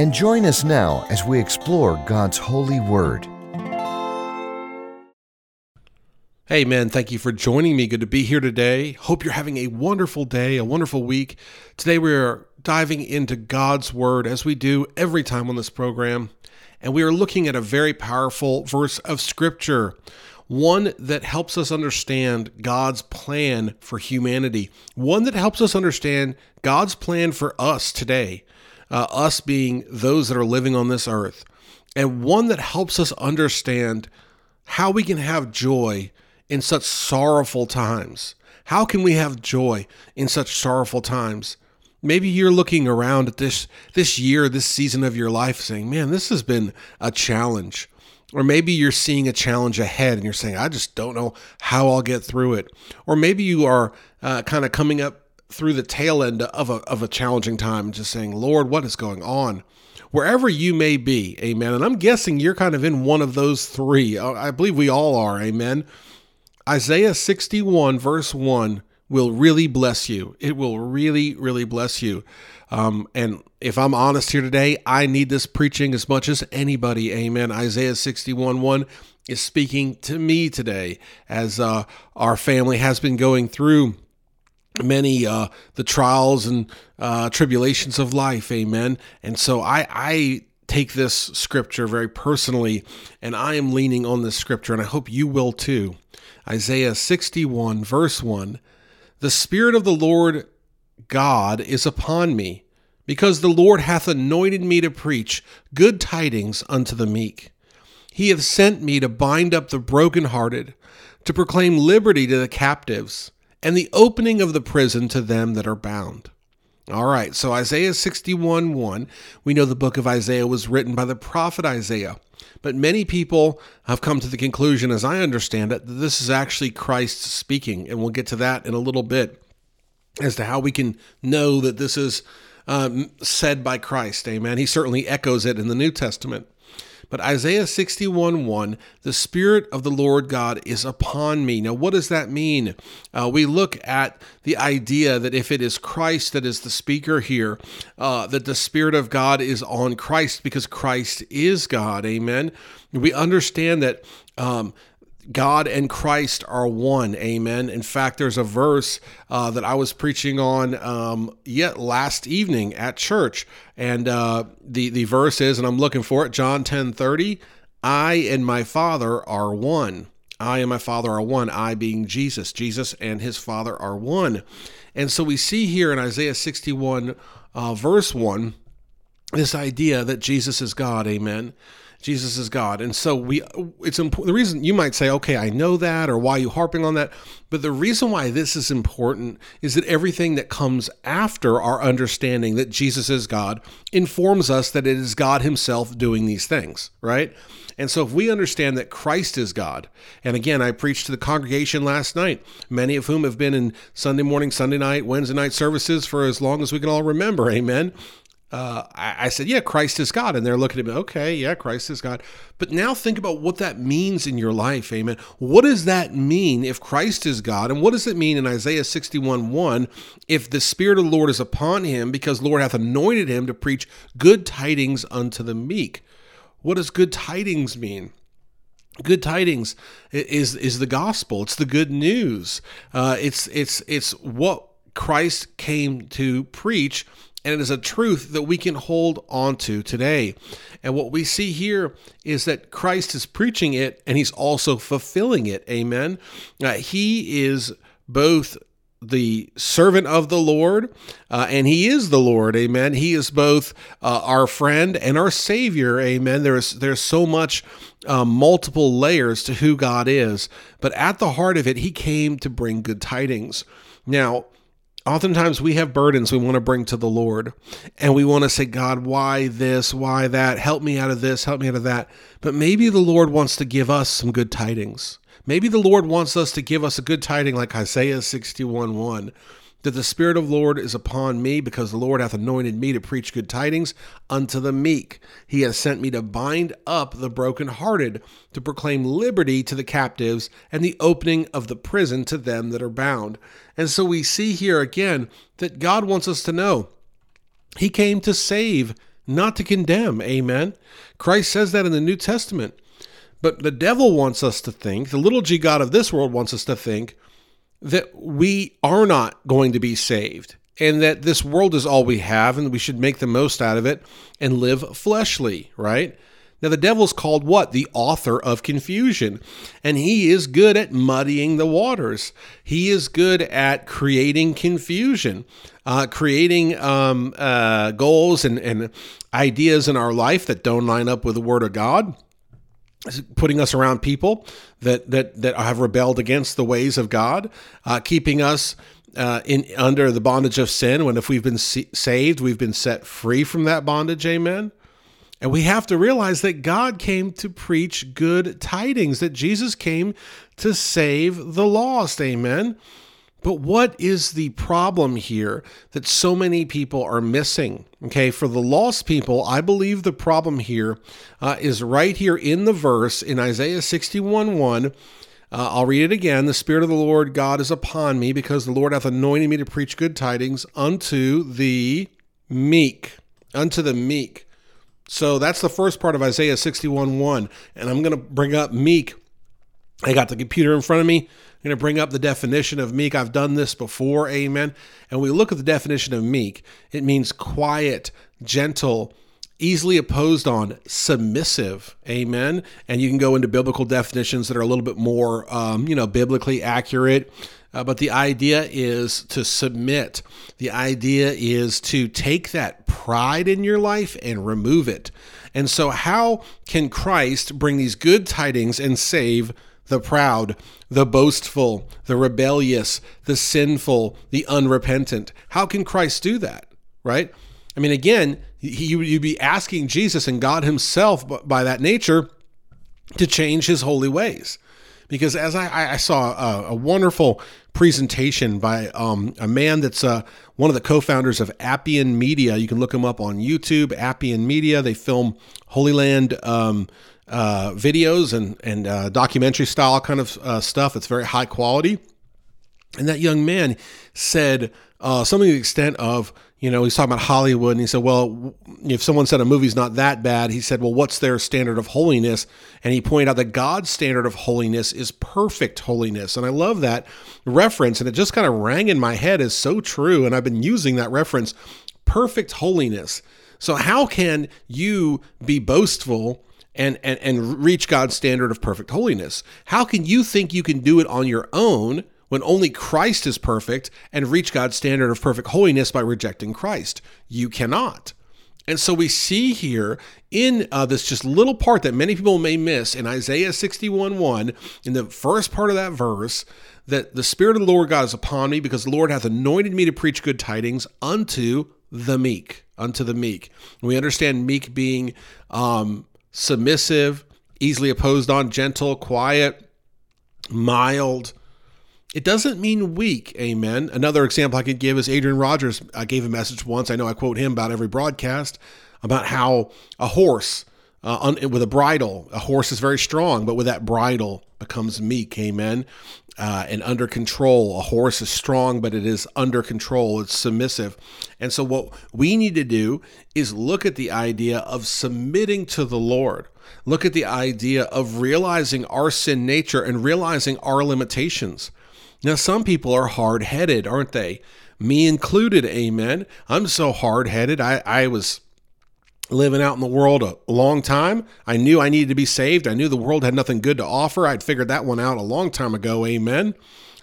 and join us now as we explore God's holy word. Hey, man, thank you for joining me. Good to be here today. Hope you're having a wonderful day, a wonderful week. Today, we're diving into God's Word as we do every time on this program. And we are looking at a very powerful verse of Scripture, one that helps us understand God's plan for humanity, one that helps us understand God's plan for us today, uh, us being those that are living on this earth, and one that helps us understand how we can have joy in such sorrowful times? How can we have joy in such sorrowful times? Maybe you're looking around at this this year, this season of your life saying, "Man, this has been a challenge." Or maybe you're seeing a challenge ahead and you're saying, I just don't know how I'll get through it. Or maybe you are uh, kind of coming up through the tail end of a, of a challenging time just saying, Lord, what is going on? Wherever you may be, amen. And I'm guessing you're kind of in one of those three. I believe we all are, amen. Isaiah 61, verse 1 will really bless you. It will really, really bless you. Um, and if I'm honest here today, I need this preaching as much as anybody. Amen. Isaiah 61 1 is speaking to me today as uh, our family has been going through many uh, the trials and uh, tribulations of life. Amen. And so I, I take this scripture very personally, and I am leaning on this scripture, and I hope you will too. Isaiah 61, verse 1 The Spirit of the Lord God is upon me, because the Lord hath anointed me to preach good tidings unto the meek. He hath sent me to bind up the brokenhearted, to proclaim liberty to the captives, and the opening of the prison to them that are bound. All right, so Isaiah 61 1, we know the book of Isaiah was written by the prophet Isaiah. But many people have come to the conclusion, as I understand it, that this is actually Christ speaking. And we'll get to that in a little bit as to how we can know that this is um, said by Christ. Amen. He certainly echoes it in the New Testament. But Isaiah 61 1, the Spirit of the Lord God is upon me. Now, what does that mean? Uh, we look at the idea that if it is Christ that is the speaker here, uh, that the Spirit of God is on Christ because Christ is God. Amen. We understand that um, God and Christ are one. Amen. In fact, there's a verse uh, that I was preaching on um, yet last evening at church, and uh, the the verse is, and I'm looking for it, John 10 30. I and my Father are one. I and my Father are one. I being Jesus. Jesus and his Father are one. And so we see here in Isaiah 61, uh, verse 1, this idea that Jesus is God. Amen. Jesus is God. And so we it's important the reason you might say, okay, I know that, or why are you harping on that? But the reason why this is important is that everything that comes after our understanding that Jesus is God informs us that it is God Himself doing these things, right? And so, if we understand that Christ is God, and again, I preached to the congregation last night, many of whom have been in Sunday morning, Sunday night, Wednesday night services for as long as we can all remember, amen uh, I, I, said, yeah, Christ is God. And they're looking at me, okay, yeah, Christ is God. But now think about what that means in your life, amen. What does that mean if Christ is God? And what does it mean in Isaiah 61 1 if the Spirit of the Lord is upon him because Lord hath anointed him to preach good tidings unto the meek? What does good tidings mean? good tidings is is the gospel it's the good news uh, it's it's it's what christ came to preach and it is a truth that we can hold on to today. And what we see here is that Christ is preaching it and he's also fulfilling it. Amen. Uh, he is both the servant of the Lord, uh, and He is the Lord. Amen. He is both uh, our friend and our Savior. Amen. There's there's so much uh, multiple layers to who God is, but at the heart of it, He came to bring good tidings. Now, Oftentimes we have burdens we want to bring to the Lord and we want to say, God, why this? Why that? Help me out of this, help me out of that. But maybe the Lord wants to give us some good tidings. Maybe the Lord wants us to give us a good tiding like Isaiah 61 1 that the Spirit of the Lord is upon me, because the Lord hath anointed me to preach good tidings unto the meek. He hath sent me to bind up the brokenhearted, to proclaim liberty to the captives, and the opening of the prison to them that are bound. And so we see here again that God wants us to know He came to save, not to condemn. Amen. Christ says that in the New Testament. But the devil wants us to think, the little g God of this world wants us to think, that we are not going to be saved and that this world is all we have and we should make the most out of it and live fleshly, right? Now, the devil's called what? The author of confusion. And he is good at muddying the waters. He is good at creating confusion, uh, creating um, uh, goals and, and ideas in our life that don't line up with the Word of God putting us around people that that that have rebelled against the ways of God, uh, keeping us uh, in under the bondage of sin. When if we've been saved, we've been set free from that bondage. Amen. And we have to realize that God came to preach good tidings, that Jesus came to save the lost. Amen. But what is the problem here that so many people are missing? Okay, for the lost people, I believe the problem here uh, is right here in the verse in Isaiah 61 1. Uh, I'll read it again. The Spirit of the Lord God is upon me because the Lord hath anointed me to preach good tidings unto the meek. Unto the meek. So that's the first part of Isaiah 61 1. And I'm going to bring up meek. I got the computer in front of me. I'm going to bring up the definition of meek. I've done this before, amen. And we look at the definition of meek, it means quiet, gentle, easily opposed on, submissive, amen. And you can go into biblical definitions that are a little bit more, um, you know, biblically accurate. Uh, but the idea is to submit. The idea is to take that pride in your life and remove it. And so, how can Christ bring these good tidings and save the proud, the boastful, the rebellious, the sinful, the unrepentant. How can Christ do that? Right? I mean, again, he, you'd be asking Jesus and God Himself by that nature to change His holy ways. Because as I, I saw a, a, wonderful presentation by um, a man that's uh, one of the co-founders of Appian Media. You can look him up on YouTube. Appian Media. They film Holy Land um, uh, videos and and uh, documentary style kind of uh, stuff. It's very high quality. And that young man said uh, something to the extent of, you know, he's talking about Hollywood, and he said, well, if someone said a movie's not that bad, he said, well, what's their standard of holiness? And he pointed out that God's standard of holiness is perfect holiness. And I love that reference, and it just kind of rang in my head as so true. And I've been using that reference, perfect holiness. So, how can you be boastful and, and, and reach God's standard of perfect holiness. How can you think you can do it on your own when only Christ is perfect and reach God's standard of perfect holiness by rejecting Christ? You cannot. And so we see here in uh, this just little part that many people may miss in Isaiah 61 1, in the first part of that verse, that the Spirit of the Lord God is upon me because the Lord hath anointed me to preach good tidings unto the meek. Unto the meek. And we understand meek being um, submissive, easily opposed on, gentle, quiet, mild. It doesn't mean weak, amen. Another example I could give is Adrian Rogers. I gave a message once. I know I quote him about every broadcast about how a horse uh, with a bridle, a horse is very strong, but with that bridle becomes meek, amen. Uh, and under control. A horse is strong, but it is under control. It's submissive. And so, what we need to do is look at the idea of submitting to the Lord. Look at the idea of realizing our sin nature and realizing our limitations. Now, some people are hard headed, aren't they? Me included, amen. I'm so hard headed. I, I was living out in the world a long time. I knew I needed to be saved. I knew the world had nothing good to offer. I'd figured that one out a long time ago. Amen.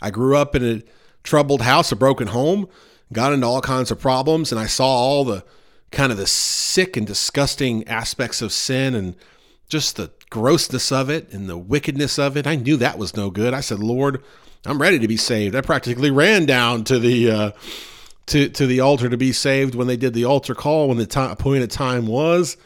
I grew up in a troubled house, a broken home, got into all kinds of problems, and I saw all the kind of the sick and disgusting aspects of sin and just the grossness of it and the wickedness of it. I knew that was no good. I said, Lord, I'm ready to be saved. I practically ran down to the uh, to to the altar to be saved when they did the altar call when the time, appointed time was.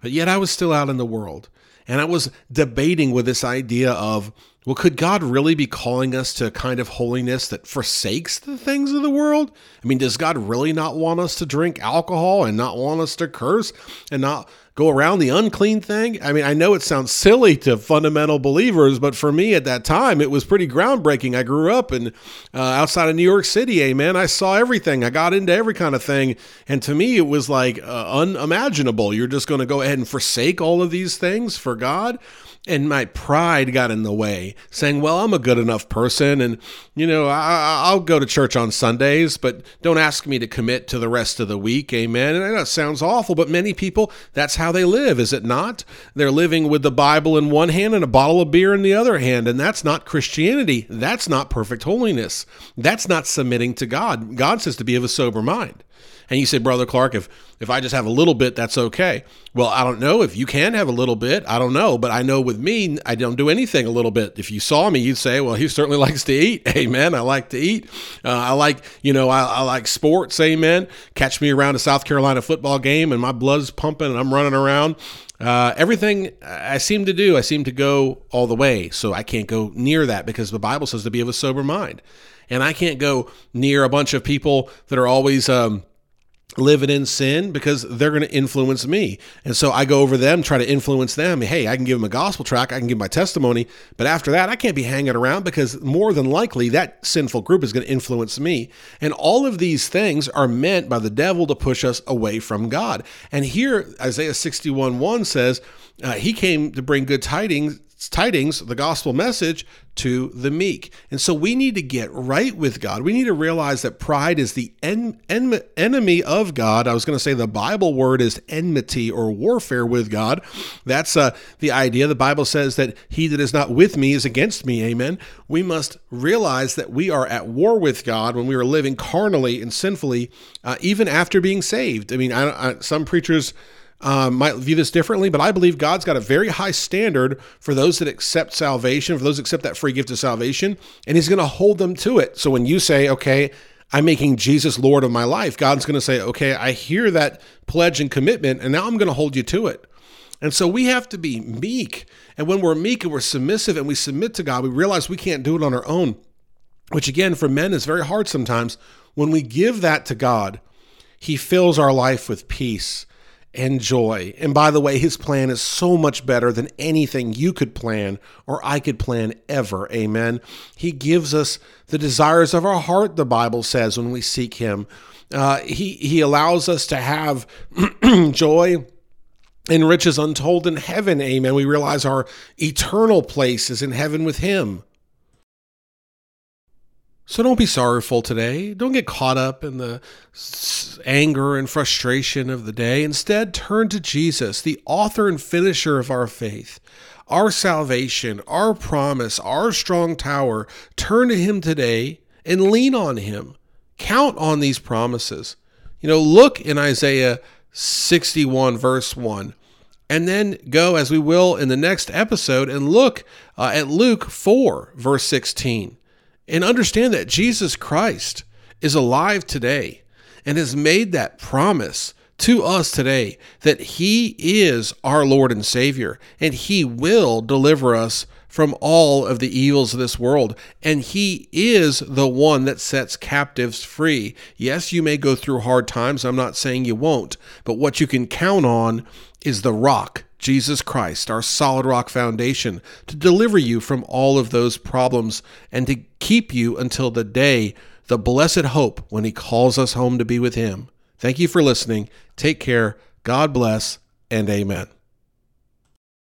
But yet I was still out in the world, and I was debating with this idea of well, could God really be calling us to a kind of holiness that forsakes the things of the world? I mean, does God really not want us to drink alcohol and not want us to curse and not go around the unclean thing? I mean, I know it sounds silly to fundamental believers, but for me at that time, it was pretty groundbreaking. I grew up in uh, outside of New York City, amen. I saw everything. I got into every kind of thing, and to me, it was like uh, unimaginable. You're just going to go ahead and forsake all of these things for God? And my pride got in the way, saying, "Well, I'm a good enough person, and you know, I, will go to church on Sundays, but don't ask me to commit to the rest of the week." Amen. And that sounds awful, but many people, that's how they live, is it not? They're living with the Bible in one hand and a bottle of beer in the other hand, and that's not Christianity. That's not perfect holiness. That's not submitting to God. God says to be of a sober mind. And you say, Brother Clark, if if I just have a little bit, that's okay. Well, I don't know if you can have a little bit. I don't know, but I know with me, I don't do anything a little bit. If you saw me, you'd say, "Well, he certainly likes to eat." Amen. I like to eat. Uh, I like, you know, I, I like sports. Amen. Catch me around a South Carolina football game, and my blood's pumping, and I'm running around. Uh, everything I seem to do, I seem to go all the way. So I can't go near that because the Bible says to be of a sober mind. And I can't go near a bunch of people that are always um, living in sin because they're going to influence me. And so I go over them, try to influence them. Hey, I can give them a gospel track, I can give my testimony, but after that, I can't be hanging around because more than likely that sinful group is going to influence me. And all of these things are meant by the devil to push us away from God. And here, Isaiah 61 1 says, uh, He came to bring good tidings tidings, the gospel message, to the meek. And so we need to get right with God. We need to realize that pride is the en- en- enemy of God. I was going to say the Bible word is enmity or warfare with God. That's uh, the idea. The Bible says that he that is not with me is against me. Amen. We must realize that we are at war with God when we are living carnally and sinfully, uh, even after being saved. I mean, I, I, some preachers um, might view this differently, but I believe God's got a very high standard for those that accept salvation, for those that accept that free gift of salvation, and He's going to hold them to it. So when you say, okay, I'm making Jesus Lord of my life, God's going to say, okay, I hear that pledge and commitment, and now I'm going to hold you to it. And so we have to be meek. And when we're meek and we're submissive and we submit to God, we realize we can't do it on our own, which again, for men is very hard sometimes. When we give that to God, He fills our life with peace and joy. And by the way, his plan is so much better than anything you could plan or I could plan ever. Amen. He gives us the desires of our heart, the Bible says, when we seek him. Uh, he, he allows us to have joy and riches untold in heaven. Amen. We realize our eternal place is in heaven with him. So don't be sorrowful today. Don't get caught up in the anger and frustration of the day. Instead, turn to Jesus, the author and finisher of our faith, our salvation, our promise, our strong tower. Turn to Him today and lean on Him. Count on these promises. You know, look in Isaiah 61, verse 1 and then go as we will in the next episode and look uh, at Luke 4, verse 16. And understand that Jesus Christ is alive today and has made that promise to us today that He is our Lord and Savior and He will deliver us from all of the evils of this world. And He is the one that sets captives free. Yes, you may go through hard times. I'm not saying you won't, but what you can count on is the rock Jesus Christ, our solid rock foundation, to deliver you from all of those problems and to keep you until the day, the blessed hope, when He calls us home to be with Him. Thank you for listening. Take care. God bless, and amen.